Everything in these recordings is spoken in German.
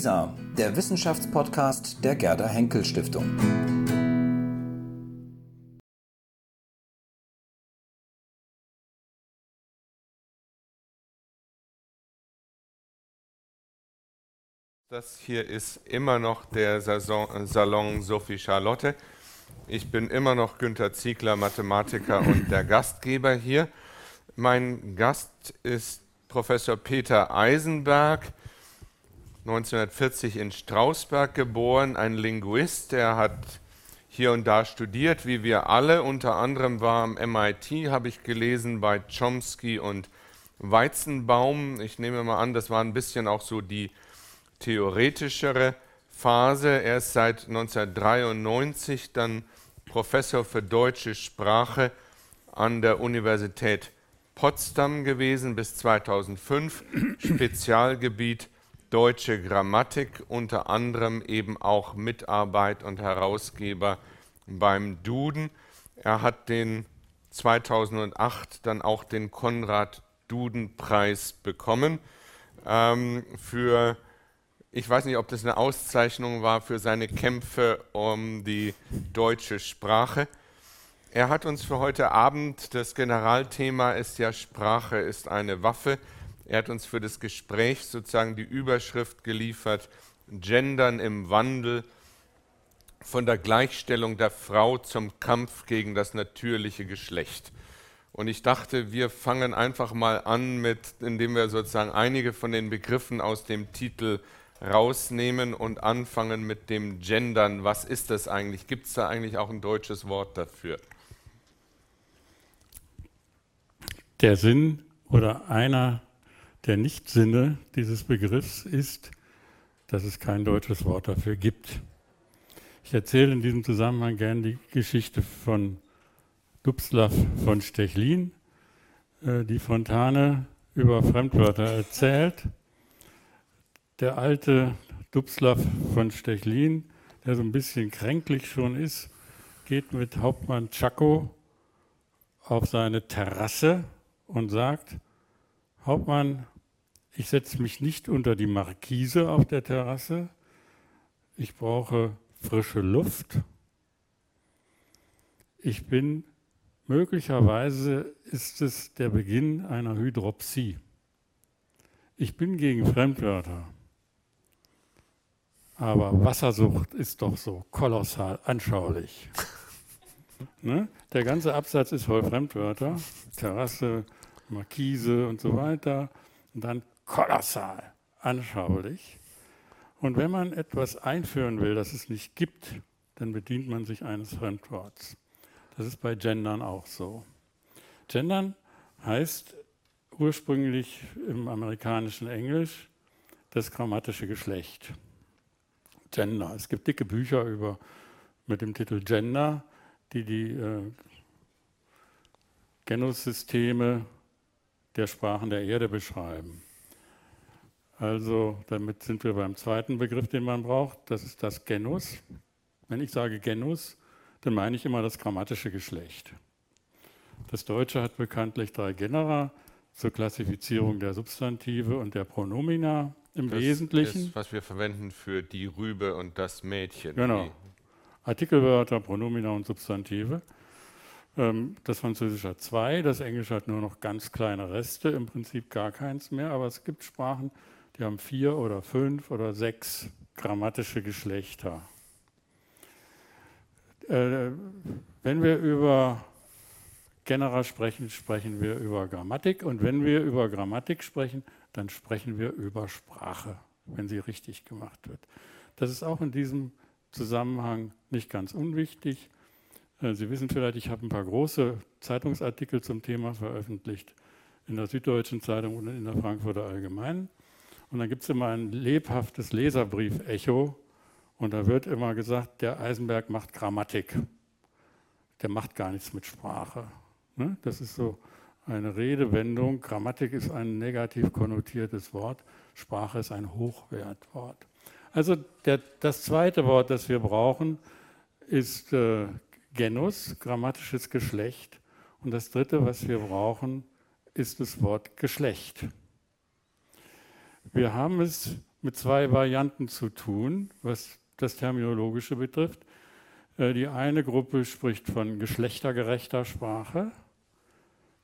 WISA, der Wissenschaftspodcast der Gerda Henkel Stiftung. Das hier ist immer noch der Salon Sophie Charlotte. Ich bin immer noch Günter Ziegler, Mathematiker und der Gastgeber hier. Mein Gast ist Professor Peter Eisenberg, 1940 in Strausberg geboren, ein Linguist, der hat hier und da studiert, wie wir alle. Unter anderem war am MIT, habe ich gelesen, bei Chomsky und Weizenbaum. Ich nehme mal an, das war ein bisschen auch so die theoretischere Phase. Er ist seit 1993 dann Professor für deutsche Sprache an der Universität Potsdam gewesen bis 2005, Spezialgebiet deutsche Grammatik, unter anderem eben auch Mitarbeit und Herausgeber beim Duden. Er hat den 2008 dann auch den Konrad Duden Preis bekommen ähm, für ich weiß nicht, ob das eine Auszeichnung war für seine Kämpfe um die deutsche Sprache. Er hat uns für heute Abend, das Generalthema ist ja Sprache ist eine Waffe. Er hat uns für das Gespräch sozusagen die Überschrift geliefert, Gendern im Wandel, von der Gleichstellung der Frau zum Kampf gegen das natürliche Geschlecht. Und ich dachte, wir fangen einfach mal an mit, indem wir sozusagen einige von den Begriffen aus dem Titel rausnehmen und anfangen mit dem Gendern. Was ist das eigentlich? Gibt es da eigentlich auch ein deutsches Wort dafür? Der Sinn oder einer der Nichtsinne dieses Begriffs ist, dass es kein deutsches Wort dafür gibt. Ich erzähle in diesem Zusammenhang gerne die Geschichte von Dubslav von Stechlin, äh, die Fontane über Fremdwörter erzählt der alte Dubslav von Stechlin, der so ein bisschen kränklich schon ist, geht mit Hauptmann Chaco auf seine Terrasse und sagt, Hauptmann, ich setze mich nicht unter die Markise auf der Terrasse, ich brauche frische Luft. Ich bin, möglicherweise ist es der Beginn einer Hydropsie. Ich bin gegen Fremdwörter. Aber Wassersucht ist doch so kolossal anschaulich. ne? Der ganze Absatz ist voll Fremdwörter, Terrasse, Markise und so weiter. Und dann kolossal anschaulich. Und wenn man etwas einführen will, das es nicht gibt, dann bedient man sich eines Fremdworts. Das ist bei Gendern auch so. Gendern heißt ursprünglich im amerikanischen Englisch das grammatische Geschlecht. Gender. Es gibt dicke Bücher über, mit dem Titel Gender, die die äh, Genussysteme der Sprachen der Erde beschreiben. Also damit sind wir beim zweiten Begriff, den man braucht. Das ist das Genus. Wenn ich sage Genus, dann meine ich immer das grammatische Geschlecht. Das Deutsche hat bekanntlich drei Genera zur Klassifizierung der Substantive und der Pronomina im das Wesentlichen. Ist, was wir verwenden für die Rübe und das Mädchen. Genau. Artikelwörter, Pronomina und Substantive. Ähm, das Französische hat zwei, das Englische hat nur noch ganz kleine Reste, im Prinzip gar keins mehr, aber es gibt Sprachen, die haben vier oder fünf oder sechs grammatische Geschlechter. Äh, wenn wir über Genera sprechen, sprechen wir über Grammatik und wenn wir über Grammatik sprechen, dann sprechen wir über Sprache, wenn sie richtig gemacht wird. Das ist auch in diesem Zusammenhang nicht ganz unwichtig. Äh, sie wissen vielleicht, ich habe ein paar große Zeitungsartikel zum Thema veröffentlicht in der Süddeutschen Zeitung und in der Frankfurter Allgemeinen. Und dann gibt es immer ein lebhaftes Leserbrief-Echo und da wird immer gesagt, der Eisenberg macht Grammatik. Der macht gar nichts mit Sprache. Ne? Das ist so eine Redewendung. Grammatik ist ein negativ konnotiertes Wort, Sprache ist ein Hochwertwort. Also der, das zweite Wort, das wir brauchen, ist äh, Genus, grammatisches Geschlecht. Und das dritte, was wir brauchen, ist das Wort Geschlecht. Wir haben es mit zwei Varianten zu tun, was das Terminologische betrifft. Äh, die eine Gruppe spricht von geschlechtergerechter Sprache,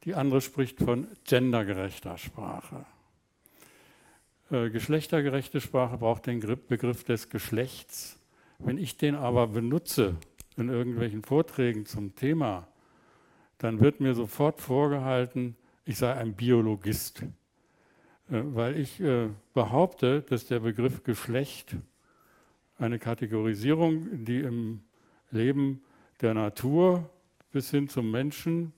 die andere spricht von gendergerechter Sprache. Äh, geschlechtergerechte Sprache braucht den Begriff des Geschlechts. Wenn ich den aber benutze in irgendwelchen Vorträgen zum Thema, dann wird mir sofort vorgehalten, ich sei ein Biologist, weil ich behaupte, dass der Begriff Geschlecht eine Kategorisierung, die im Leben der Natur bis hin zum Menschen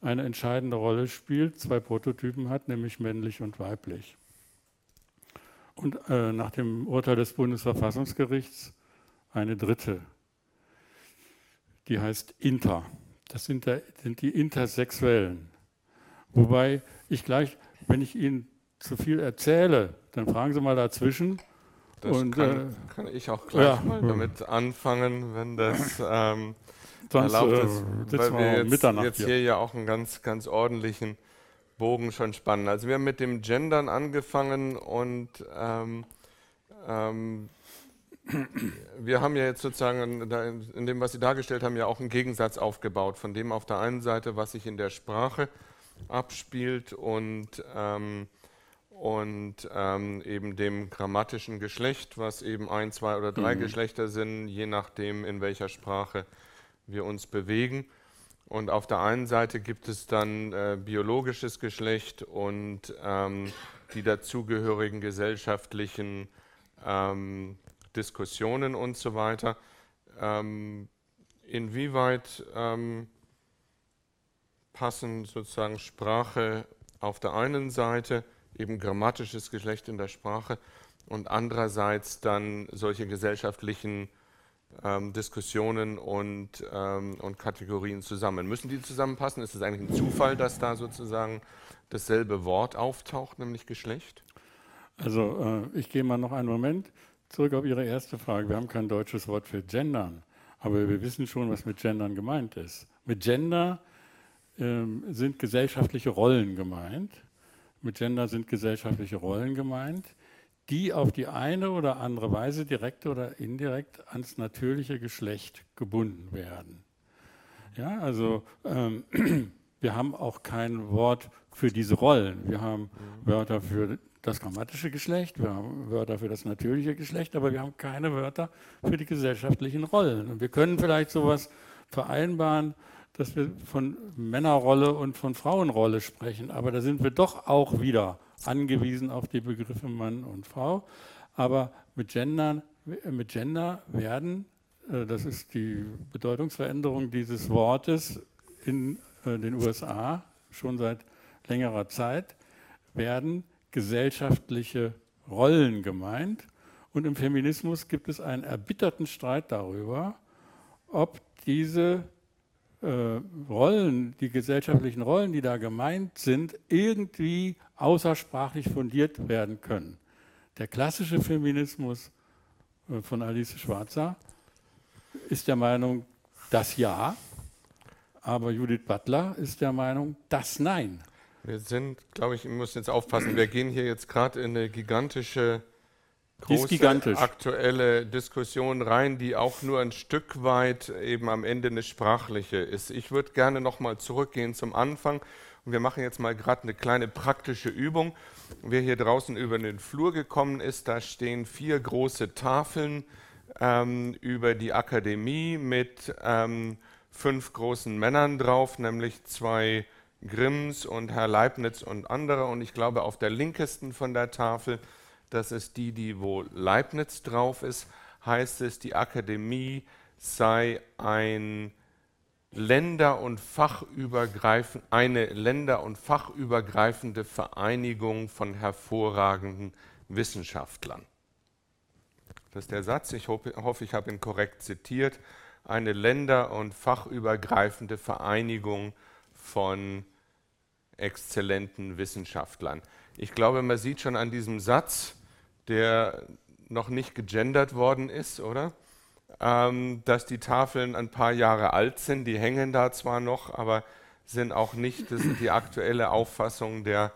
eine entscheidende Rolle spielt, zwei Prototypen hat, nämlich männlich und weiblich. Und äh, nach dem Urteil des Bundesverfassungsgerichts eine dritte, die heißt Inter. Das sind, der, sind die Intersexuellen. Wobei ich gleich, wenn ich Ihnen zu viel erzähle, dann fragen Sie mal dazwischen das und, kann, äh, kann, ich auch gleich ja, mal damit anfangen, wenn das ähm, Sonst, erlaubt äh, ist, weil wir jetzt, jetzt hier. hier ja auch einen ganz, ganz ordentlichen Bogen schon spannen. Also wir haben mit dem Gendern angefangen und ähm, ähm, wir haben ja jetzt sozusagen in dem, was Sie dargestellt haben, ja auch einen Gegensatz aufgebaut, von dem auf der einen Seite, was sich in der Sprache abspielt und ähm, und ähm, eben dem grammatischen Geschlecht, was eben ein, zwei oder drei mhm. Geschlechter sind, je nachdem, in welcher Sprache wir uns bewegen. Und auf der einen Seite gibt es dann äh, biologisches Geschlecht und ähm, die dazugehörigen gesellschaftlichen ähm, Diskussionen und so weiter. Ähm, inwieweit ähm, passen sozusagen Sprache auf der einen Seite eben grammatisches Geschlecht in der Sprache und andererseits dann solche gesellschaftlichen ähm, Diskussionen und, ähm, und Kategorien zusammen. Müssen die zusammenpassen? Ist es eigentlich ein Zufall, dass da sozusagen dasselbe Wort auftaucht, nämlich Geschlecht? Also äh, ich gehe mal noch einen Moment zurück auf Ihre erste Frage. Wir haben kein deutsches Wort für Gendern, aber wir wissen schon, was mit Gendern gemeint ist. Mit Gender ähm, sind gesellschaftliche Rollen gemeint. Mit Gender sind gesellschaftliche Rollen gemeint, die auf die eine oder andere Weise direkt oder indirekt ans natürliche Geschlecht gebunden werden. Ja, also ähm, wir haben auch kein Wort für diese Rollen. Wir haben Wörter für das grammatische Geschlecht, wir haben Wörter für das natürliche Geschlecht, aber wir haben keine Wörter für die gesellschaftlichen Rollen. Und wir können vielleicht sowas vereinbaren, dass wir von Männerrolle und von Frauenrolle sprechen, aber da sind wir doch auch wieder angewiesen auf die Begriffe Mann und Frau. Aber mit, Gendern, mit Gender werden, äh, das ist die Bedeutungsveränderung dieses Wortes in äh, den USA schon seit längerer Zeit, werden gesellschaftliche Rollen gemeint. Und im Feminismus gibt es einen erbitterten Streit darüber, ob diese Rollen, die gesellschaftlichen Rollen, die da gemeint sind, irgendwie außersprachlich fundiert werden können. Der klassische Feminismus äh, von Alice Schwarzer ist der Meinung, das Ja, aber Judith Butler ist der Meinung, das Nein. Wir sind, glaube ich, wir müssen jetzt aufpassen, wir gehen hier jetzt gerade in eine gigantische große aktuelle Diskussion rein, die auch nur ein Stück weit eben am Ende eine sprachliche ist. Ich würde gerne noch mal zurückgehen zum Anfang und wir machen jetzt mal gerade eine kleine praktische Übung. Wer hier draußen über den Flur gekommen ist, da stehen vier große Tafeln ähm, über die Akademie mit ähm, fünf großen Männern drauf, nämlich zwei Grimms und Herr Leibniz und andere. Und ich glaube, auf der linkesten von der Tafel das ist die, die wo Leibniz drauf ist, heißt es, die Akademie sei ein Länder- und fachübergreifend, eine länder- und fachübergreifende Vereinigung von hervorragenden Wissenschaftlern. Das ist der Satz, ich hoffe, ich habe ihn korrekt zitiert. Eine länder- und fachübergreifende Vereinigung von exzellenten Wissenschaftlern. Ich glaube, man sieht schon an diesem Satz, der noch nicht gegendert worden ist, oder? Ähm, dass die Tafeln ein paar Jahre alt sind. Die hängen da zwar noch, aber sind auch nicht das die aktuelle Auffassung der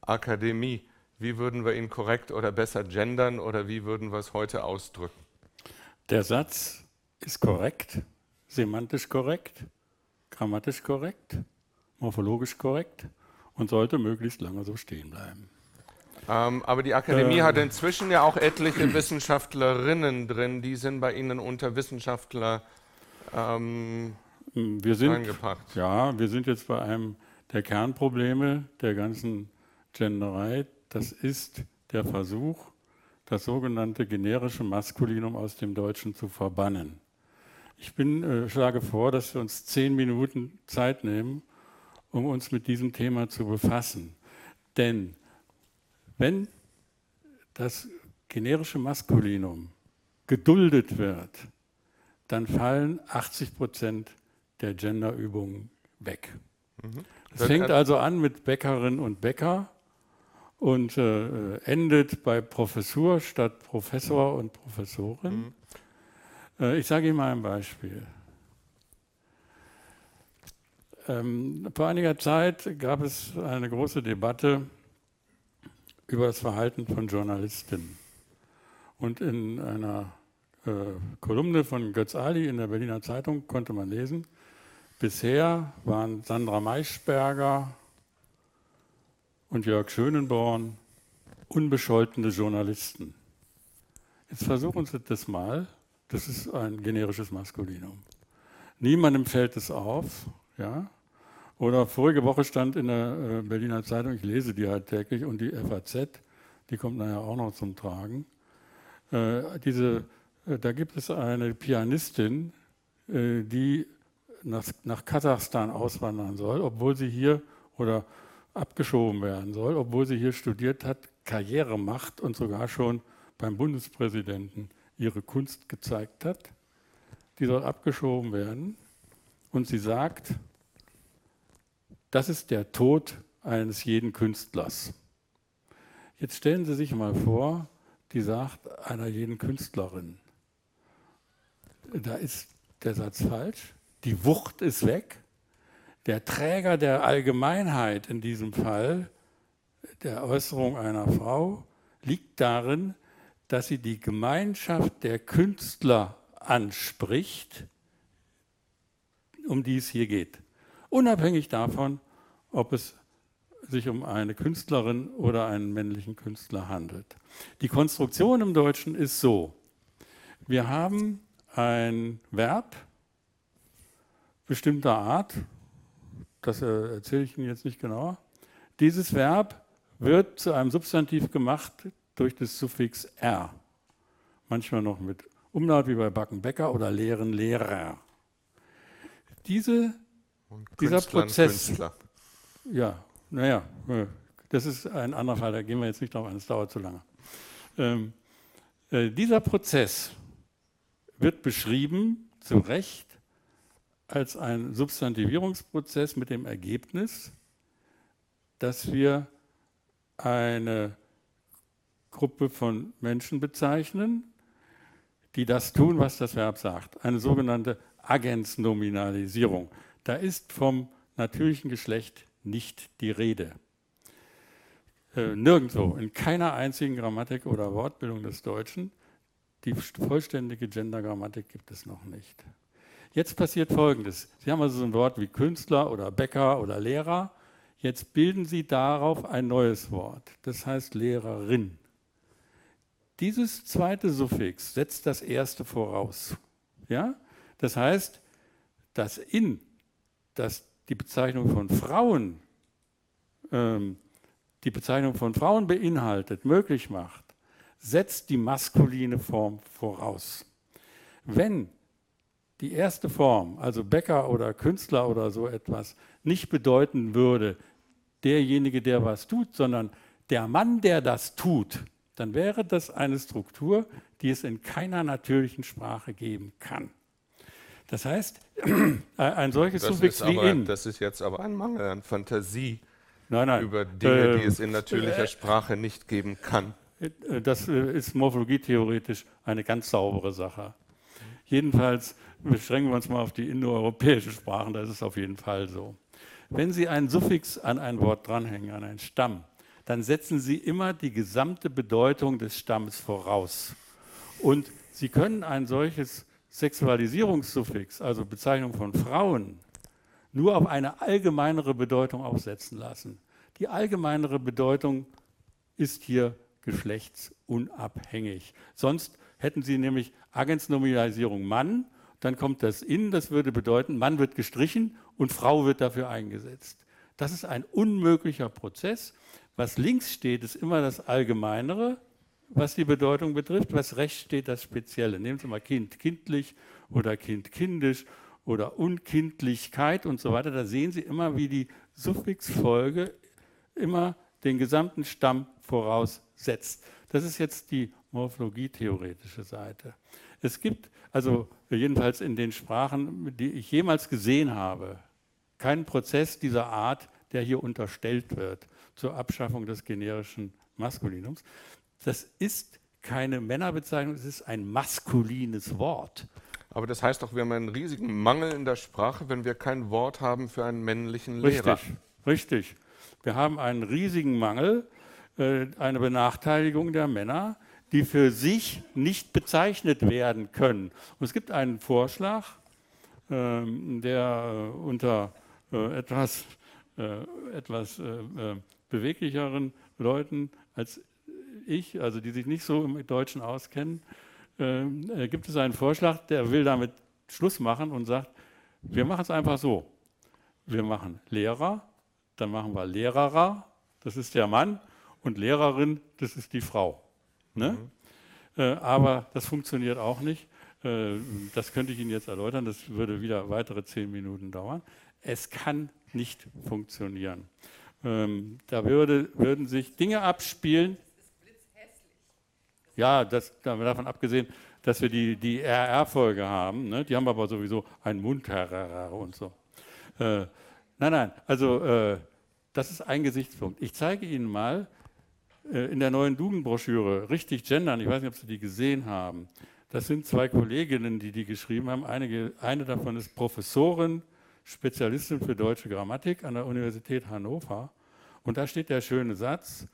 Akademie. Wie würden wir ihn korrekt oder besser gendern oder wie würden wir es heute ausdrücken? Der Satz ist korrekt, semantisch korrekt, grammatisch korrekt, morphologisch korrekt und sollte möglichst lange so stehen bleiben. Ähm, aber die Akademie ähm, hat inzwischen ja auch etliche Wissenschaftlerinnen drin, die sind bei Ihnen unter Wissenschaftler ähm, wir sind, eingepackt. Ja, wir sind jetzt bei einem der Kernprobleme der ganzen Genderei. Das ist der Versuch, das sogenannte generische Maskulinum aus dem Deutschen zu verbannen. Ich bin, äh, schlage vor, dass wir uns zehn Minuten Zeit nehmen, um uns mit diesem Thema zu befassen. Denn wenn das generische Maskulinum geduldet wird, dann fallen 80 Prozent der Genderübungen weg. Mhm. Es fängt also an mit Bäckerin und Bäcker und äh, endet bei Professur statt Professor und Professorin. Mhm. Äh, ich sage Ihnen mal ein Beispiel. Ähm, vor einiger Zeit gab es eine große Debatte über das Verhalten von Journalisten. Und in einer äh, Kolumne von Götz Ali in der Berliner Zeitung konnte man lesen, bisher waren Sandra Maischberger und Jörg Schönenborn unbescholtene Journalisten. Jetzt versuchen Sie das mal. Das ist ein generisches Maskulinum. Niemandem fällt es auf. Ja? Oder vorige Woche stand in der äh, Berliner Zeitung, ich lese die halt täglich, und die FAZ, die kommt nachher auch noch zum Tragen. Äh, diese, äh, da gibt es eine Pianistin, die nach, nach Kasachstan auswandern soll, obwohl sie hier oder abgeschoben werden soll, obwohl sie hier studiert hat, Karriere macht und sogar schon beim Bundespräsidenten ihre Kunst gezeigt hat. Die soll abgeschoben werden. Und sie sagt, das ist der Tod eines jeden Künstlers. Jetzt stellen Sie sich mal vor, die sagt einer jeden Künstlerin. Da ist der Satz falsch. Die Wucht ist weg. Der Träger der Allgemeinheit in diesem Fall, der Äußerung einer Frau, liegt darin, dass sie die Gemeinschaft der Künstler anspricht, um die es hier geht unabhängig davon, ob es sich um eine Künstlerin oder einen männlichen Künstler handelt. Die Konstruktion im Deutschen ist so. Wir haben ein Verb bestimmter Art, das erzähle ich Ihnen jetzt nicht genauer. Dieses Verb wird zu einem Substantiv gemacht durch das Suffix r. Manchmal noch mit Umlaut wie bei Backen Bäcker oder Lehren Lehrer. Diese dieser Prozess. Künstler. Ja, naja, äh, das ist ein anderer Fall, da gehen wir jetzt nicht drauf ein, das dauert zu lange. Ähm, äh, dieser Prozess wird beschrieben, zu Recht, als ein Substantivierungsprozess mit dem Ergebnis, dass wir eine Gruppe von Menschen bezeichnen, die das tun, was das Verb sagt. Eine sogenannte Agensnominalisierung. Da ist vom natürlichen Geschlecht nicht die Rede. Äh, nirgendwo, in keiner einzigen Grammatik oder Wortbildung des Deutschen, die vollständige Gendergrammatik gibt es noch nicht. Jetzt passiert Folgendes. Sie haben also so ein Wort wie Künstler oder Bäcker oder Lehrer. Jetzt bilden Sie darauf ein neues Wort. Das heißt Lehrerin. Dieses zweite Suffix setzt das erste voraus. Ja? Das heißt, das in dass die Bezeichnung von Frauen ähm, die Bezeichnung von Frauen beinhaltet, möglich macht, setzt die maskuline Form voraus. Wenn die erste Form, also Bäcker oder Künstler oder so etwas, nicht bedeuten würde, derjenige, der was tut, sondern der Mann, der das tut, dann wäre das eine Struktur, die es in keiner natürlichen Sprache geben kann. Das heißt, ein solches das Suffix wie in. Das ist jetzt aber ein Mangel an Fantasie nein, nein. über Dinge, äh, die es in natürlicher äh, Sprache nicht geben kann. Äh, das äh, ist morphologietheoretisch eine ganz saubere Sache. Jedenfalls beschränken wir uns mal auf die indoeuropäischen Sprachen, da ist auf jeden Fall so. Wenn Sie ein Suffix an ein Wort dranhängen, an einen Stamm, dann setzen Sie immer die gesamte Bedeutung des Stammes voraus. Und Sie können ein solches Sexualisierungssuffix, also Bezeichnung von Frauen, nur auf eine allgemeinere Bedeutung aufsetzen lassen. Die allgemeinere Bedeutung ist hier geschlechtsunabhängig. Sonst hätten Sie nämlich Agentsnominalisierung Mann, dann kommt das in, das würde bedeuten, Mann wird gestrichen und Frau wird dafür eingesetzt. Das ist ein unmöglicher Prozess. Was links steht, ist immer das Allgemeinere, was die Bedeutung betrifft. Was rechts steht, das Spezielle. Nehmen Sie mal Kind kindlich oder Kind kindisch oder Unkindlichkeit und so weiter. Da sehen Sie immer, wie die Suffixfolge immer den gesamten Stamm voraussetzt. Das ist jetzt die morphologie-theoretische Seite. Es gibt also jedenfalls in den Sprachen, die ich jemals gesehen habe, keinen Prozess dieser Art, der hier unterstellt wird zur Abschaffung des generischen Maskulinums. Das ist keine Männerbezeichnung, es ist ein maskulines Wort. Aber das heißt doch, wir haben einen riesigen Mangel in der Sprache, wenn wir kein Wort haben für einen männlichen Lehrer. Richtig, richtig. Wir haben einen riesigen Mangel, äh, eine Benachteiligung der Männer, die für sich nicht bezeichnet werden können. Und es gibt einen Vorschlag, ähm, der äh, unter äh, etwas, etwas beweglicheren Leuten als ich, also die sich nicht so im Deutschen auskennen, äh, gibt es einen Vorschlag, der will damit Schluss machen und sagt, wir machen es einfach so. Wir machen Lehrer, dann machen wir Lehrerer, das ist der Mann, und Lehrerin, das ist die Frau. Ne? Mhm. Äh, aber das funktioniert auch nicht. Äh, das könnte ich Ihnen jetzt erläutern, das würde wieder weitere zehn Minuten dauern. Es kann nicht funktionieren. Ähm, da würde, würden sich Dinge abspielen, ja, das, davon abgesehen, dass wir die, die RR-Folge haben, ne? die haben aber sowieso ein Mundherr und so. Äh, nein, nein, also äh, das ist ein Gesichtspunkt. Ich zeige Ihnen mal äh, in der neuen Duden-Broschüre, richtig gendern, ich weiß nicht, ob Sie die gesehen haben. Das sind zwei Kolleginnen, die die geschrieben haben. Einige, eine davon ist Professorin, Spezialistin für deutsche Grammatik an der Universität Hannover. Und da steht der schöne Satz,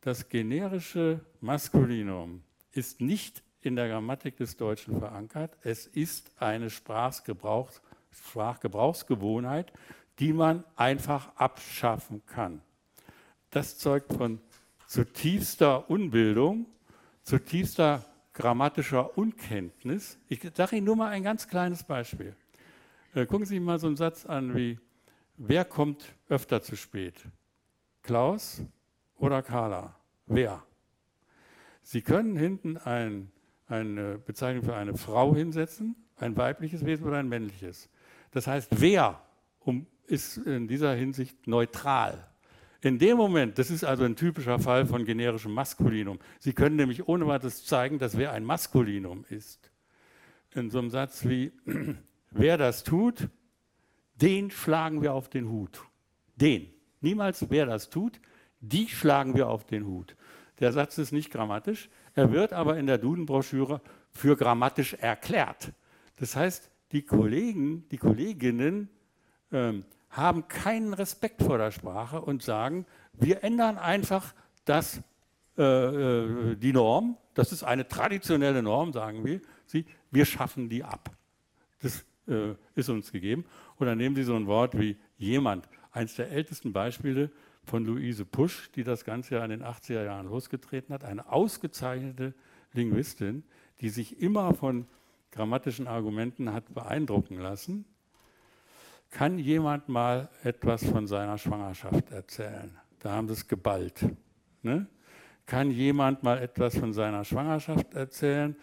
das generische Maskulinum ist nicht in der Grammatik des Deutschen verankert. Es ist eine Sprachgebrauchs Sprachgebrauchsgewohnheit, die man einfach abschaffen kann. Das zeugt von zutiefster Unbildung, zutiefster grammatischer Unkenntnis. Ich sage Ihnen nur mal ein ganz kleines Beispiel. Äh, gucken Sie sich mal so einen Satz an wie, wer kommt öfter zu spät? Klaus, oder Carla? Wer? Sie können hinten ein, eine Bezeichnung für eine Frau hinsetzen, ein weibliches Wesen oder ein männliches. Das heißt, wer um, ist in dieser Hinsicht neutral. In dem Moment, das ist also ein typischer Fall von generischem Maskulinum. Sie können nämlich ohne weiteres zeigen, dass wer ein Maskulinum ist. In so einem Satz wie, wer das tut, den schlagen wir auf den Hut. Den. Niemals wer das tut, die schlagen wir auf den Hut. Der Satz ist nicht grammatisch, er wird aber in der Duden-Broschüre für grammatisch erklärt. Das heißt, die Kollegen, die Kolleginnen ähm, haben keinen Respekt vor der Sprache und sagen, wir ändern einfach das, äh, äh, die Norm, das ist eine traditionelle Norm, sagen wir, sie, wir schaffen die ab. Das äh, ist uns gegeben. Oder nehmen Sie so ein Wort wie jemand, eines der ältesten Beispiele von Luise Pusch, die das Ganze ja in den 80er Jahren losgetreten hat, eine ausgezeichnete Linguistin, die sich immer von grammatischen Argumenten hat beeindrucken lassen. Kann jemand mal etwas von seiner Schwangerschaft erzählen? Da haben sie es geballt. Ne? Kann jemand mal etwas von seiner Schwangerschaft erzählen?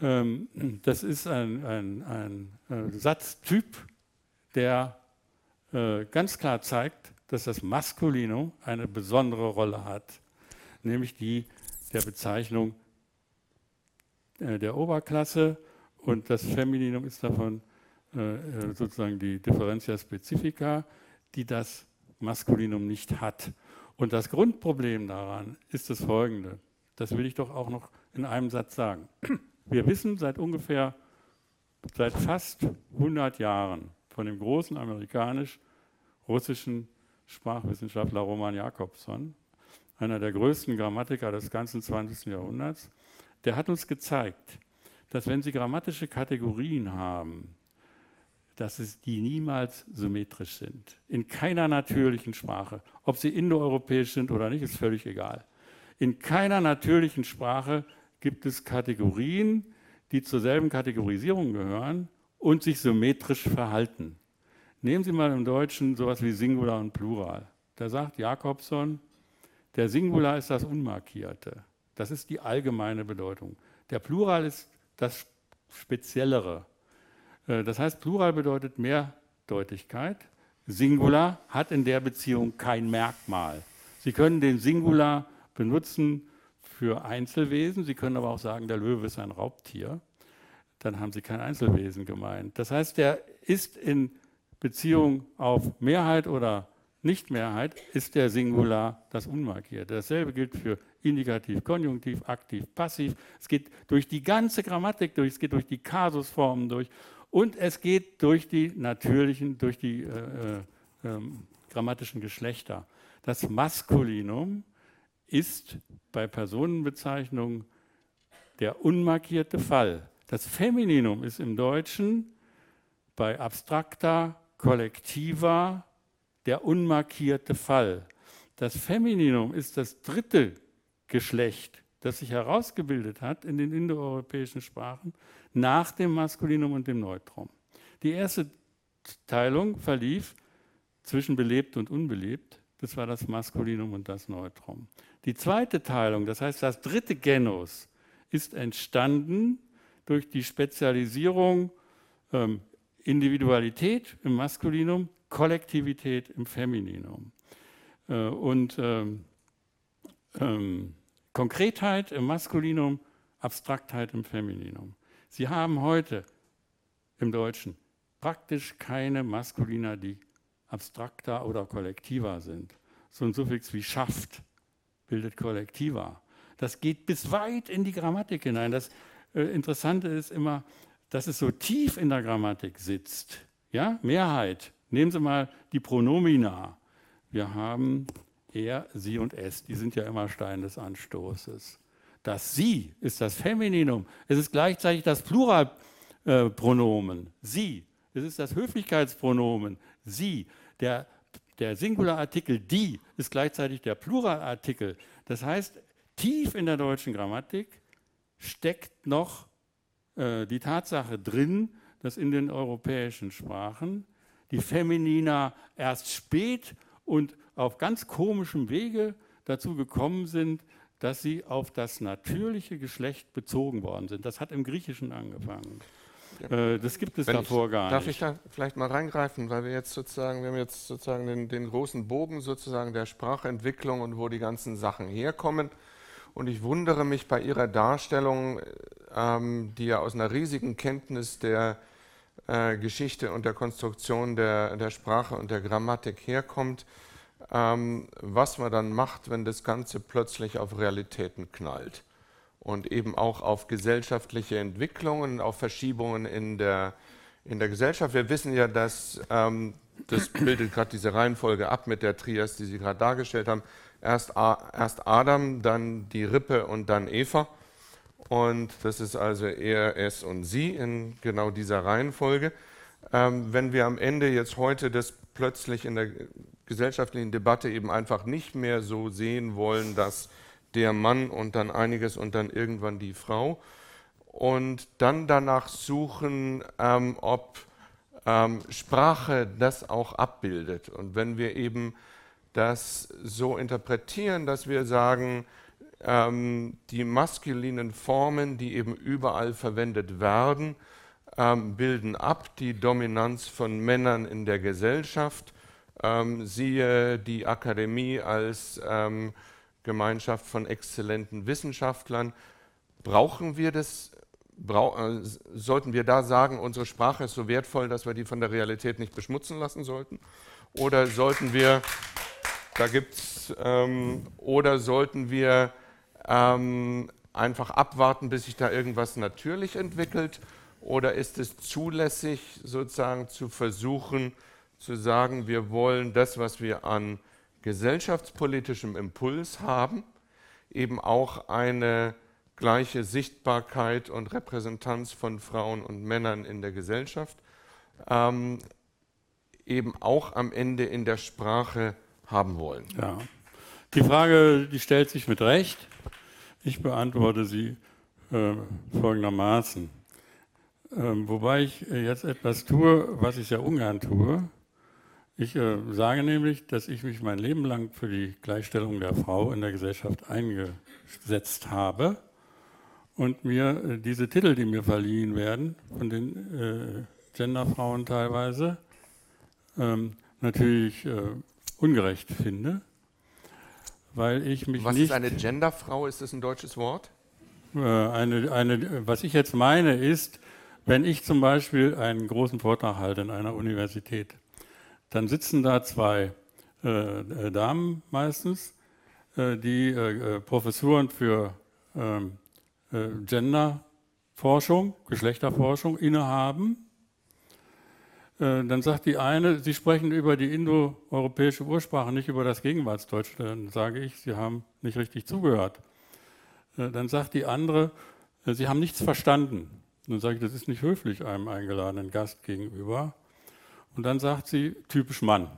Ähm, das ist ein, ein, ein, äh, Satztyp, der äh, ganz klar zeigt, dass das Maskulinum eine besondere Rolle hat, nämlich die der Bezeichnung äh, der Oberklasse und das Femininum ist davon äh, äh, sozusagen die Differentia Specifica, die das Maskulinum nicht hat. Und das Grundproblem daran ist das folgende. Das will ich doch auch noch in einem Satz sagen. Wir wissen seit ungefähr, seit fast 100 Jahren von dem großen amerikanisch-russischen Sprachwissenschaftler Roman Jakobson, einer der größten Grammatiker des ganzen 20. Jahrhunderts, der hat uns gezeigt, dass wenn Sie grammatische Kategorien haben, dass es die niemals symmetrisch sind. In keiner natürlichen Sprache. Ob sie indoeuropäisch sind oder nicht, ist völlig egal. In keiner natürlichen Sprache gibt es Kategorien, die zur selben Kategorisierung gehören und sich symmetrisch verhalten. Nehmen Sie mal im Deutschen sowas wie Singular und Plural. Da sagt Jakobson, der Singular ist das Unmarkierte. Das ist die allgemeine Bedeutung. Der Plural ist das Speziellere. Äh, das heißt, Plural bedeutet Mehrdeutigkeit. Singular hat in der Beziehung kein Merkmal. Sie können den Singular benutzen für Einzelwesen. Sie können aber auch sagen, der Löwe ist ein Raubtier. Dann haben Sie kein Einzelwesen gemeint. Das heißt, der ist in Beziehung auf Mehrheit oder Nichtmehrheit, ist der Singular das Unmarkierte. Dasselbe gilt für Indikativ, Konjunktiv, Aktiv, Passiv. Es geht durch die ganze Grammatik durch, es geht durch die Kasusformen durch und es geht durch die natürlichen, durch die äh, äh, grammatischen Geschlechter. Das Maskulinum ist bei Personenbezeichnungen der unmarkierte Fall. Das Femininum ist im Deutschen bei abstrakter, kollektiver der unmarkierte Fall. Das Femininum ist das dritte Geschlecht, das sich herausgebildet hat in den indoeuropäischen Sprachen nach dem Maskulinum und dem Neutrum. Die erste Teilung verlief zwischen belebt und unbelebt. Das war das Maskulinum und das Neutrum. Die zweite Teilung, das heißt das dritte Genus, ist entstanden durch die Spezialisierung ähm, Individualität im Maskulinum, Kollektivität im Femininum. Äh, und ähm, ähm, Konkretheit im Maskulinum, Abstraktheit im Femininum. Sie haben heute im Deutschen praktisch keine Maskulina, die abstrakter oder kollektiver sind. So ein Suffix wie schafft bildet kollektiver. Das geht bis weit in die Grammatik hinein. Das äh, Interessante ist immer, dass es so tief in der Grammatik sitzt. Ja, Mehrheit. Nehmen Sie mal die Pronomina. Wir haben er, sie und es. Die sind ja immer Stein des Anstoßes. Das Sie ist das Femininum. Es ist gleichzeitig das Pluralpronomen. Äh, sie. Es ist das Höflichkeitspronomen. Sie. Der, der Singularartikel die ist gleichzeitig der Pluralartikel. Das heißt, tief in der deutschen Grammatik steckt noch die Tatsache drin, dass in den europäischen Sprachen die Feminina erst spät und auf ganz komischem Wege dazu gekommen sind, dass sie auf das natürliche Geschlecht bezogen worden sind. Das hat im Griechischen angefangen. Ja. Äh, das gibt es Wenn davor ich, gar darf nicht. Darf ich da vielleicht mal reingreifen, weil wir jetzt sozusagen, wir haben jetzt sozusagen den, den großen Bogen sozusagen der Sprachentwicklung und wo die ganzen Sachen herkommen. Und ich wundere mich bei Ihrer Darstellung, ähm, die ja aus einer riesigen Kenntnis der äh, Geschichte und der Konstruktion der, der Sprache und der Grammatik herkommt, ähm, was man dann macht, wenn das Ganze plötzlich auf Realitäten knallt und eben auch auf gesellschaftliche Entwicklungen, auf Verschiebungen in der, in der Gesellschaft. Wir wissen ja, dass ähm, das bildet gerade diese Reihenfolge ab mit der Trias, die Sie gerade dargestellt haben. Erst, erst Adam, dann die Rippe und dann Eva. Und das ist also er, es und sie in genau dieser Reihenfolge. Ähm, wenn wir am Ende jetzt heute das plötzlich in der gesellschaftlichen Debatte eben einfach nicht mehr so sehen wollen, dass der Mann und dann einiges und dann irgendwann die Frau und dann danach suchen, ähm, ob ähm, Sprache das auch abbildet. Und wenn wir eben das so interpretieren, dass wir sagen, ähm, die maskulinen Formen, die eben überall verwendet werden, ähm, bilden ab die Dominanz von Männern in der Gesellschaft ähm, siehe die Akademie als ähm, Gemeinschaft von exzellenten Wissenschaftlern. Brauchen wir das? Brau äh, sollten wir da sagen, unsere Sprache ist so wertvoll, dass wir die von der Realität nicht beschmutzen lassen sollten? Oder sollten wir, da gibt's, ähm, oder sollten wir ähm, einfach abwarten, bis sich da irgendwas natürlich entwickelt? Oder ist es zulässig, sozusagen zu versuchen, zu sagen, wir wollen das, was wir an gesellschaftspolitischem Impuls haben, eben auch eine gleiche Sichtbarkeit und Repräsentanz von Frauen und Männern in der Gesellschaft, ähm, eben auch am Ende in der Sprache haben wollen. Ja. Die Frage, die stellt sich mit Recht. Ich beantworte sie äh, folgendermaßen. Ähm, wobei ich äh, jetzt etwas tue, was ich sehr ungern tue. Ich äh, sage nämlich, dass ich mich mein Leben lang für die Gleichstellung der Frau in der Gesellschaft eingesetzt habe und mir äh, diese Titel, die mir verliehen werden, von den äh, Genderfrauen teilweise, ähm, natürlich äh, ungerecht finde, weil ich mich Was nicht... ist eine Genderfrau? Ist das ein deutsches Wort? Äh, eine, eine, was ich jetzt meine ist, wenn ich zum Beispiel einen großen Vortrag halte in einer Universität, dann sitzen da zwei äh, äh Damen meistens, äh, die äh, äh Professuren für ähm, äh, Genderforschung, Geschlechterforschung innehaben. Dann sagt die eine, Sie sprechen über die indoeuropäische Ursprache, nicht über das Gegenwartsdeutsch. Dann sage ich, Sie haben nicht richtig zugehört. Dann sagt die andere, Sie haben nichts verstanden. Dann sage ich, das ist nicht höflich einem eingeladenen Gast gegenüber. Und dann sagt sie, typisch Mann.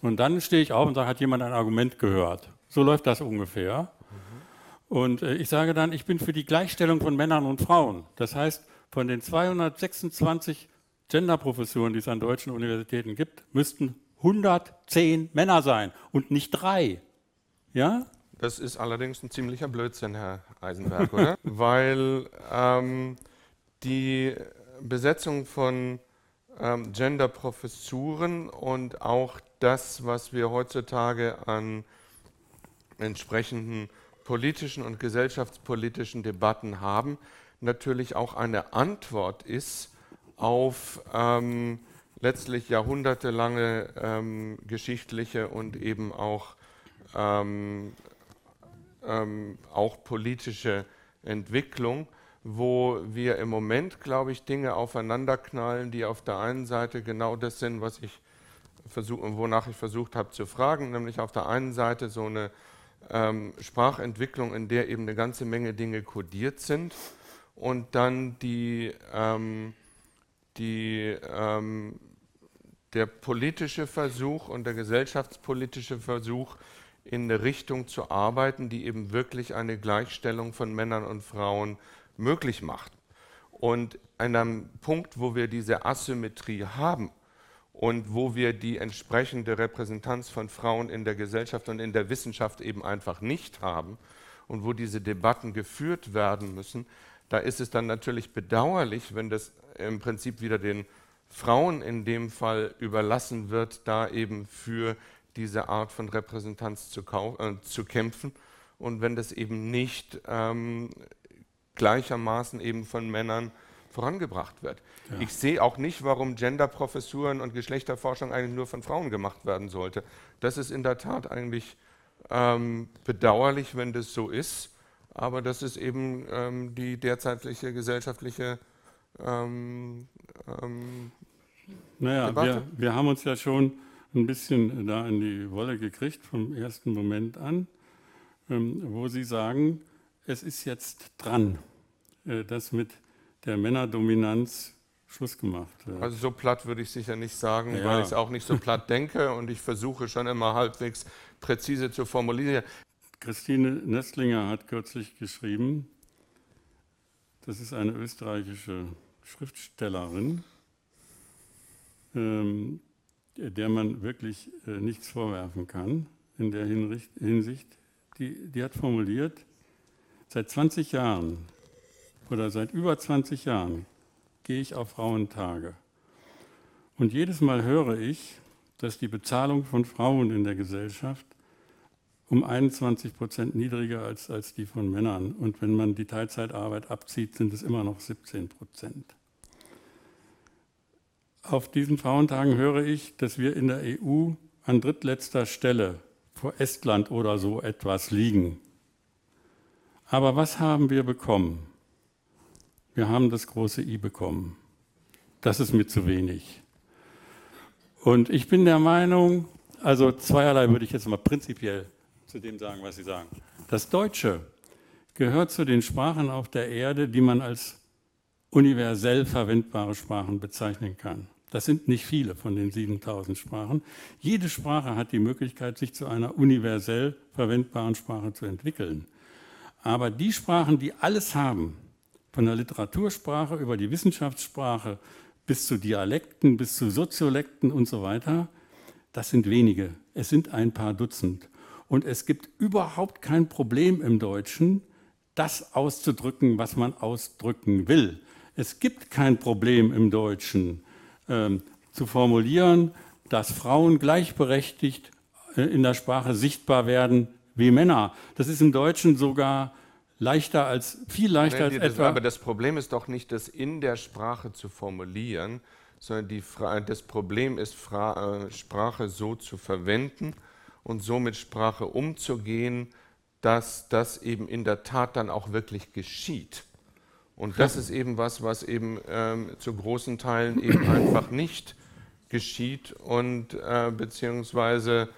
Und dann stehe ich auf und sage, hat jemand ein Argument gehört? So läuft das ungefähr. Und äh, ich sage dann, ich bin für die Gleichstellung von Männern und Frauen. Das heißt, von den 226 Genderprofessuren, die es an deutschen Universitäten gibt, müssten 110 Männer sein und nicht drei. Ja? Das ist allerdings ein ziemlicher Blödsinn, Herr Eisenberg, oder? Weil ähm, die Besetzung von ähm, Gender-Professuren und auch das, was wir heutzutage an entsprechenden politischen und gesellschaftspolitischen Debatten haben, natürlich auch eine Antwort ist auf ähm, letztlich jahrhundertelange ähm, geschichtliche und eben auch, ähm, ähm auch politische Entwicklung wo wir im Moment, glaube ich, Dinge aufeinanderknallen, die auf der einen Seite genau das sind, was ich versuche, wonach ich versucht habe zu fragen, nämlich auf der einen Seite so eine ähm, Sprachentwicklung, in der eben eine ganze Menge Dinge kodiert sind und dann die, ähm, die, ähm, der politische Versuch und der gesellschaftspolitische Versuch, in eine Richtung zu arbeiten, die eben wirklich eine Gleichstellung von Männern und Frauen möglich macht. Und an einem Punkt, wo wir diese Asymmetrie haben und wo wir die entsprechende Repräsentanz von Frauen in der Gesellschaft und in der Wissenschaft eben einfach nicht haben und wo diese Debatten geführt werden müssen, da ist es dann natürlich bedauerlich, wenn das im Prinzip wieder den Frauen in dem Fall überlassen wird, da eben für diese Art von Repräsentanz zu, äh, zu kämpfen und wenn das eben nicht ähm, gleichermaßen eben von Männern vorangebracht wird. Ja. Ich sehe auch nicht, warum Genderprofessuren und Geschlechterforschung eigentlich nur von Frauen gemacht werden sollte. Das ist in der Tat eigentlich ähm, bedauerlich, wenn das so ist, aber das ist eben ähm, die derzeitige gesellschaftliche ähm, ähm naja, wir, wir, haben uns ja schon ein bisschen da in die Wolle gekriegt vom ersten Moment an, ähm, wo Sie sagen, es ist jetzt dran. Äh, dass mit der Männerdominanz Schluss gemacht wird. Also so platt würde ich sicher nicht sagen, ja. weil ich es auch nicht so platt denke und ich versuche schon immer halbwegs präzise zu formulieren. Christine Nestlinger hat kürzlich geschrieben, das ist eine österreichische Schriftstellerin, ähm, der man wirklich äh, nichts vorwerfen kann in der Hinsicht. Die, die hat formuliert, seit 20 Jahren oder seit über 20 Jahren gehe ich auf Frauentage. Und jedes Mal höre ich, dass die Bezahlung von Frauen in der Gesellschaft um 21 Prozent niedriger als, als die von Männern. Und wenn man die Teilzeitarbeit abzieht, sind es immer noch 17 Prozent. Auf diesen Frauentagen höre ich, dass wir in der EU an drittletzter Stelle vor Estland oder so etwas liegen. Aber was haben wir bekommen? wir haben das große I bekommen. Das ist mir zu wenig. Und ich bin der Meinung, also zweierlei würde ich jetzt mal prinzipiell zu dem sagen, was Sie sagen. Das Deutsche gehört zu den Sprachen auf der Erde, die man als universell verwendbare Sprachen bezeichnen kann. Das sind nicht viele von den 7000 Sprachen. Jede Sprache hat die Möglichkeit, sich zu einer universell verwendbaren Sprache zu entwickeln. Aber die Sprachen, die alles haben, von der Literatursprache über die Wissenschaftssprache bis zu Dialekten, bis zu Soziolekten und so weiter, das sind wenige. Es sind ein paar Dutzend. Und es gibt überhaupt kein Problem im Deutschen, das auszudrücken, was man ausdrücken will. Es gibt kein Problem im Deutschen ähm, zu formulieren, dass Frauen gleichberechtigt äh, in der Sprache sichtbar werden wie Männer. Das ist im Deutschen sogar leichter als, viel leichter als das, etwa. Aber das Problem ist doch nicht, das in der Sprache zu formulieren, sondern die das Problem ist, Fra äh, Sprache so zu verwenden und so mit Sprache umzugehen, dass das eben in der Tat dann auch wirklich geschieht. Und das ist eben was, was eben ähm, zu großen Teilen eben einfach nicht geschieht und äh, beziehungsweise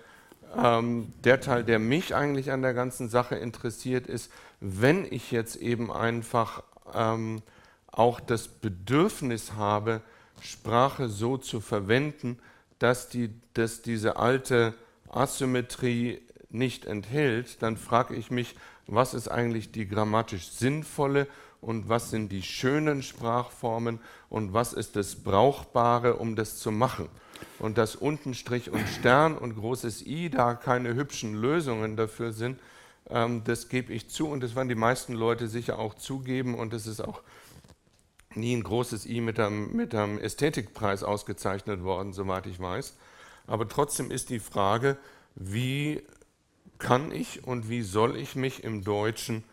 ähm, der Teil, der mich eigentlich an der ganzen Sache interessiert, ist, wenn ich jetzt eben einfach ähm, auch das Bedürfnis habe, Sprache so zu verwenden, dass, die, dass diese alte Asymmetrie nicht enthält, dann frage ich mich, was ist eigentlich die grammatisch sinnvolle und was sind die schönen Sprachformen und was ist das Brauchbare, um das zu machen. Und dass unten Strich und Stern und großes I da keine hübschen Lösungen dafür sind, ähm, das gebe ich zu und das werden die meisten Leute sicher auch zugeben und es ist auch nie ein großes I mit einem, mit einem Ästhetikpreis ausgezeichnet worden, soweit ich weiß. Aber trotzdem ist die Frage, wie kann ich und wie soll ich mich im Deutschen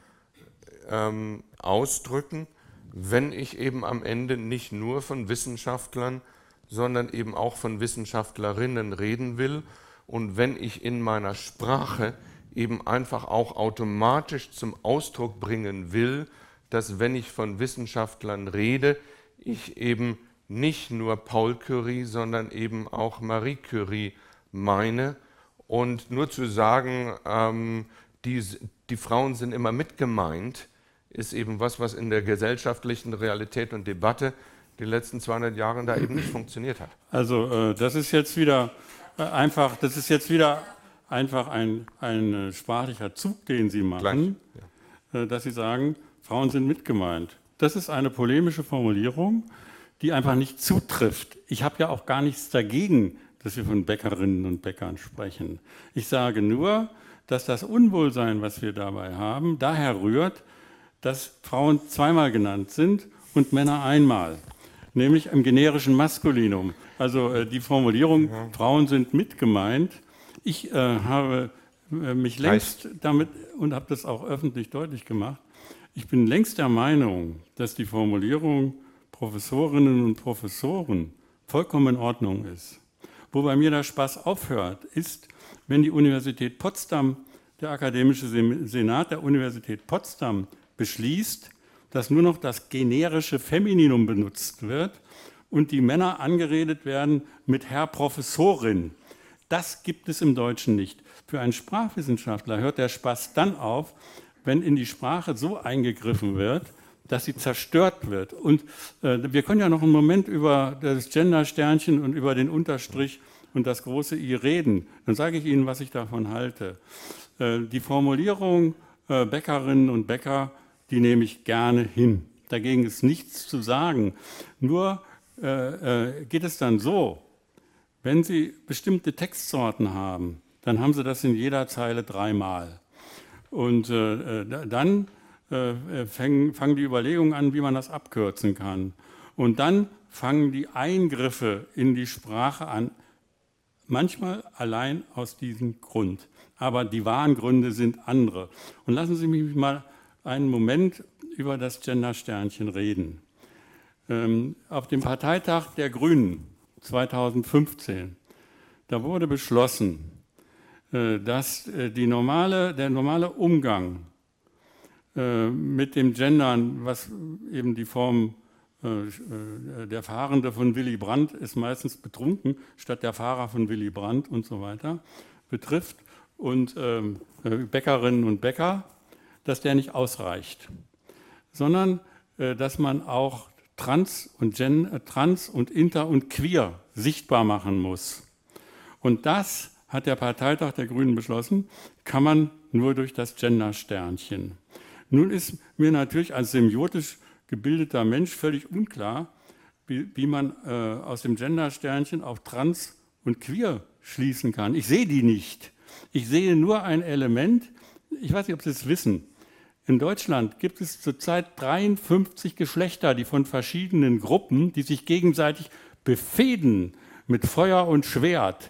ähm, ausdrücken, wenn ich eben am Ende nicht nur von Wissenschaftlern, sondern eben auch von Wissenschaftlerinnen reden will und wenn ich in meiner Sprache eben einfach auch automatisch zum Ausdruck bringen will, dass wenn ich von Wissenschaftlern rede, ich eben nicht nur Paul Curie, sondern eben auch Marie Curie meine. Und nur zu sagen, ähm, die, die Frauen sind immer mitgemeint, ist eben was, was in der gesellschaftlichen Realität und Debatte die letzten 200 Jahre da eben nicht funktioniert hat. Also äh, das ist jetzt wieder äh, einfach, das ist jetzt wieder einfach ein, ein äh, sprachlicher Zug, den Sie machen, ja. äh, dass Sie sagen, Frauen sind mitgemeint. Das ist eine polemische Formulierung, die einfach nicht zutrifft. Ich habe ja auch gar nichts dagegen, dass wir von Bäckerinnen und Bäckern sprechen. Ich sage nur, dass das Unwohlsein, was wir dabei haben, daher rührt, dass Frauen zweimal genannt sind und Männer einmal, nämlich im generischen Maskulinum. Also äh, die Formulierung, ja. Frauen sind mitgemeint. Ich äh, habe äh, mich längst damit und habe das auch öffentlich deutlich gemacht. Ich bin längst der Meinung, dass die Formulierung Professorinnen und Professoren vollkommen in Ordnung ist. Wo bei mir der Spaß aufhört, ist, wenn die Universität Potsdam, der Akademische Senat der Universität Potsdam beschließt, dass nur noch das generische Femininum benutzt wird und die Männer angeredet werden mit Herr Professorin. Das gibt es im Deutschen nicht. Für einen Sprachwissenschaftler hört der Spaß dann auf, wenn in die Sprache so eingegriffen wird, dass sie zerstört wird. Und äh, wir können ja noch einen Moment über das Gender-Sternchen und über den Unterstrich und das große I reden. Dann sage ich Ihnen, was ich davon halte. Äh, die Formulierung äh, Bäckerinnen und Bäcker die nehme ich gerne hin. Dagegen ist nichts zu sagen. Nur äh, äh, geht es dann so, wenn Sie bestimmte Textsorten haben, dann haben Sie das in jeder Zeile dreimal. Und äh, dann äh, fangen, fangen die Überlegungen an, wie man das abkürzen kann. Und dann fangen die Eingriffe in die Sprache an, manchmal allein aus diesem Grund. Aber die wahren Gründe sind andere. Und lassen Sie mich mal einen Moment über das Gender-Sternchen reden. Ähm, auf dem Parteitag der Grünen 2015, da wurde beschlossen, äh, dass äh, die normale, der normale Umgang äh, mit dem Gendern, was eben die Form äh, der Fahrende von Willy Brandt ist meistens betrunken, statt der Fahrer von Willy Brandt und so weiter, betrifft und ähm, Bäckerinnen und Bäcker, dass der nicht ausreicht, sondern dass man auch Trans und, Gen, Trans und Inter und Queer sichtbar machen muss. Und das hat der Parteitag der Grünen beschlossen, kann man nur durch das Gender-Sternchen. Nun ist mir natürlich als semiotisch gebildeter Mensch völlig unklar, wie, wie man äh, aus dem Gender-Sternchen auf Trans und Queer schließen kann. Ich sehe die nicht. Ich sehe nur ein Element, ich weiß nicht, ob Sie es wissen. In Deutschland gibt es zurzeit 53 Geschlechter, die von verschiedenen Gruppen, die sich gegenseitig befehden mit Feuer und Schwert,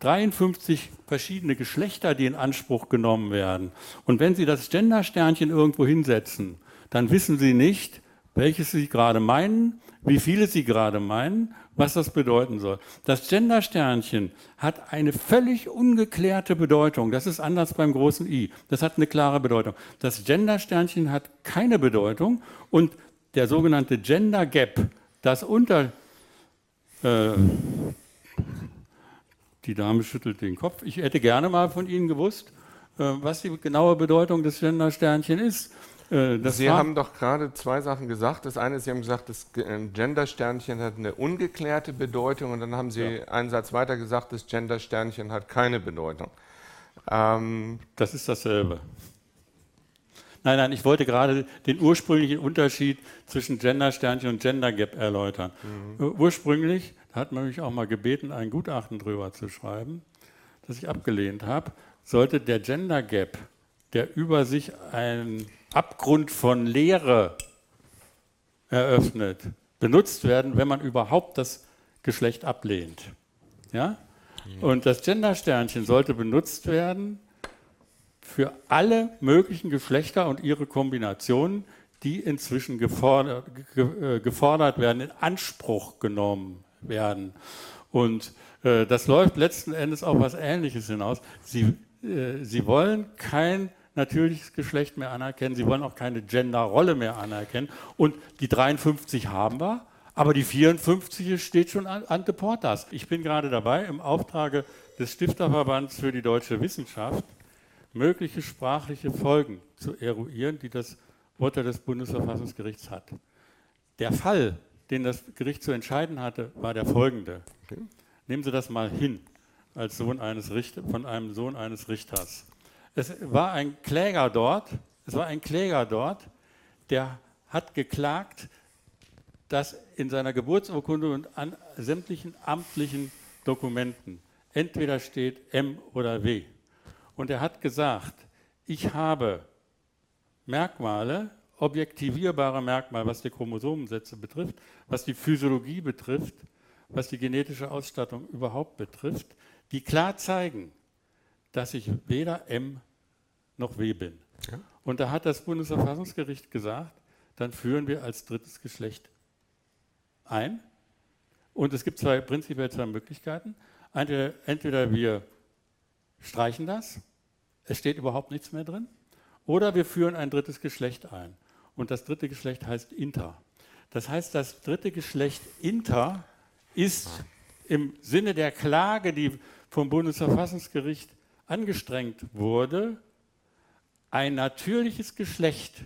53 verschiedene Geschlechter, die in Anspruch genommen werden. Und wenn Sie das Gender-Sternchen irgendwo hinsetzen, dann wissen Sie nicht, welches Sie gerade meinen, wie viele Sie gerade meinen, was das bedeuten soll. Das Gender-Sternchen hat eine völlig ungeklärte Bedeutung. Das ist anders beim großen I. Das hat eine klare Bedeutung. Das Gender-Sternchen hat keine Bedeutung und der sogenannte Gender Gap, das unter äh, die Dame schüttelt den Kopf. Ich hätte gerne mal von Ihnen gewusst, äh, was die genaue Bedeutung des Gender-Sternchen ist. Äh, das Sie haben doch gerade zwei Sachen gesagt. Das eine ist, Sie haben gesagt, das Gender-Sternchen hat eine ungeklärte Bedeutung und dann haben Sie ja. einen Satz weiter gesagt, das Gender-Sternchen hat keine Bedeutung. Ähm das ist dasselbe. Nein, nein, ich wollte gerade den ursprünglichen Unterschied zwischen Gender-Sternchen und Gender-Gap erläutern. Mhm. Äh, ursprünglich hat man mich auch mal gebeten, ein Gutachten drüber zu schreiben, das ich abgelehnt habe. Sollte der Gender Gap, der über sich einen Abgrund von Lehre eröffnet, benutzt werden, wenn man überhaupt das Geschlecht ablehnt. Ja? Und das Gender-Sternchen sollte benutzt werden für alle möglichen Geschlechter und ihre Kombinationen, die inzwischen gefordert, äh, gefordert werden, in Anspruch genommen werden. Und äh, das läuft letzten Endes auf was Ähnliches hinaus. Sie, äh, sie wollen kein natürliches Geschlecht mehr anerkennen, sie wollen auch keine Genderrolle mehr anerkennen. Und die 53 haben wir, aber die 54 steht schon an, ante portas. Ich bin gerade dabei, im Auftrage des Stifterverbands für die deutsche Wissenschaft mögliche sprachliche Folgen zu eruieren, die das Urteil des Bundesverfassungsgerichts hat. Der Fall den das Gericht zu entscheiden hatte, war der folgende. Okay. Nehmen Sie das mal hin, als Sohn eines Richter, von einem Sohn eines Richters. Es war ein Kläger dort, es war ein Kläger dort, der hat geklagt, dass in seiner Geburtsurkunde und an sämtlichen amtlichen Dokumenten entweder steht M oder W. Und er hat gesagt, ich habe Merkmale, objektivierbare Merkmal, was die Chromosomensätze betrifft, was die Physiologie betrifft, was die genetische Ausstattung überhaupt betrifft, die klar zeigen, dass ich weder M noch W bin. Ja. Und da hat das Bundesverfassungsgericht gesagt, dann führen wir als drittes Geschlecht ein. Und es gibt zwei, prinzipiell zwei Möglichkeiten. Entweder, entweder wir streichen das, es steht überhaupt nichts mehr drin, oder wir führen ein drittes Geschlecht ein und das dritte Geschlecht heißt Inter. Das heißt, das dritte Geschlecht Inter ist im Sinne der Klage, die vom Bundesverfassungsgericht angestrengt wurde, ein natürliches Geschlecht,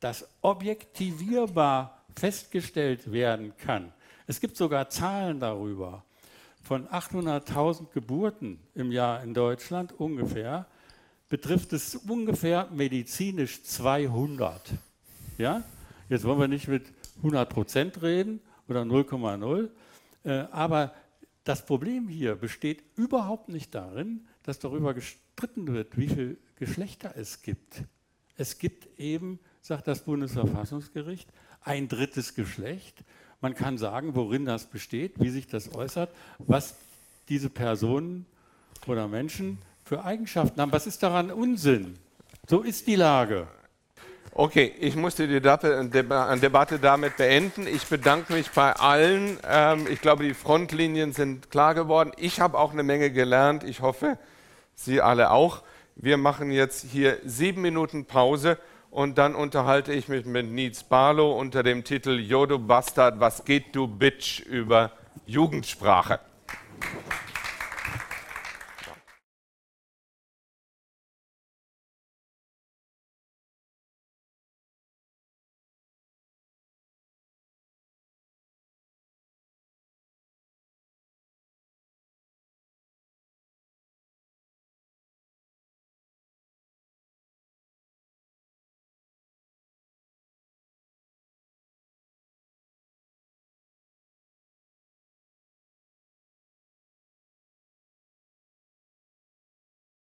das objektivierbar festgestellt werden kann. Es gibt sogar Zahlen darüber. Von 800.000 Geburten im Jahr in Deutschland ungefähr betrifft es ungefähr medizinisch 200. Ja? Jetzt wollen wir nicht mit 100 Prozent reden oder 0,0, äh, aber das Problem hier besteht überhaupt nicht darin, dass darüber gestritten wird, wie viele Geschlechter es gibt. Es gibt eben, sagt das Bundesverfassungsgericht, ein drittes Geschlecht. Man kann sagen, worin das besteht, wie sich das äußert, was diese Personen oder Menschen für Eigenschaften haben. Was ist daran Unsinn? So ist die Lage. Okay, ich musste die Debatte damit beenden. Ich bedanke mich bei allen. Ähm, ich glaube, die Frontlinien sind klar geworden. Ich habe auch eine Menge gelernt. Ich hoffe, Sie alle auch. Wir machen jetzt hier sieben Minuten Pause Und dann unterhalte ich mich mit Nietz Barlow unter dem Titel Jodo Bastard, was geht du Bitch über Jugendsprache.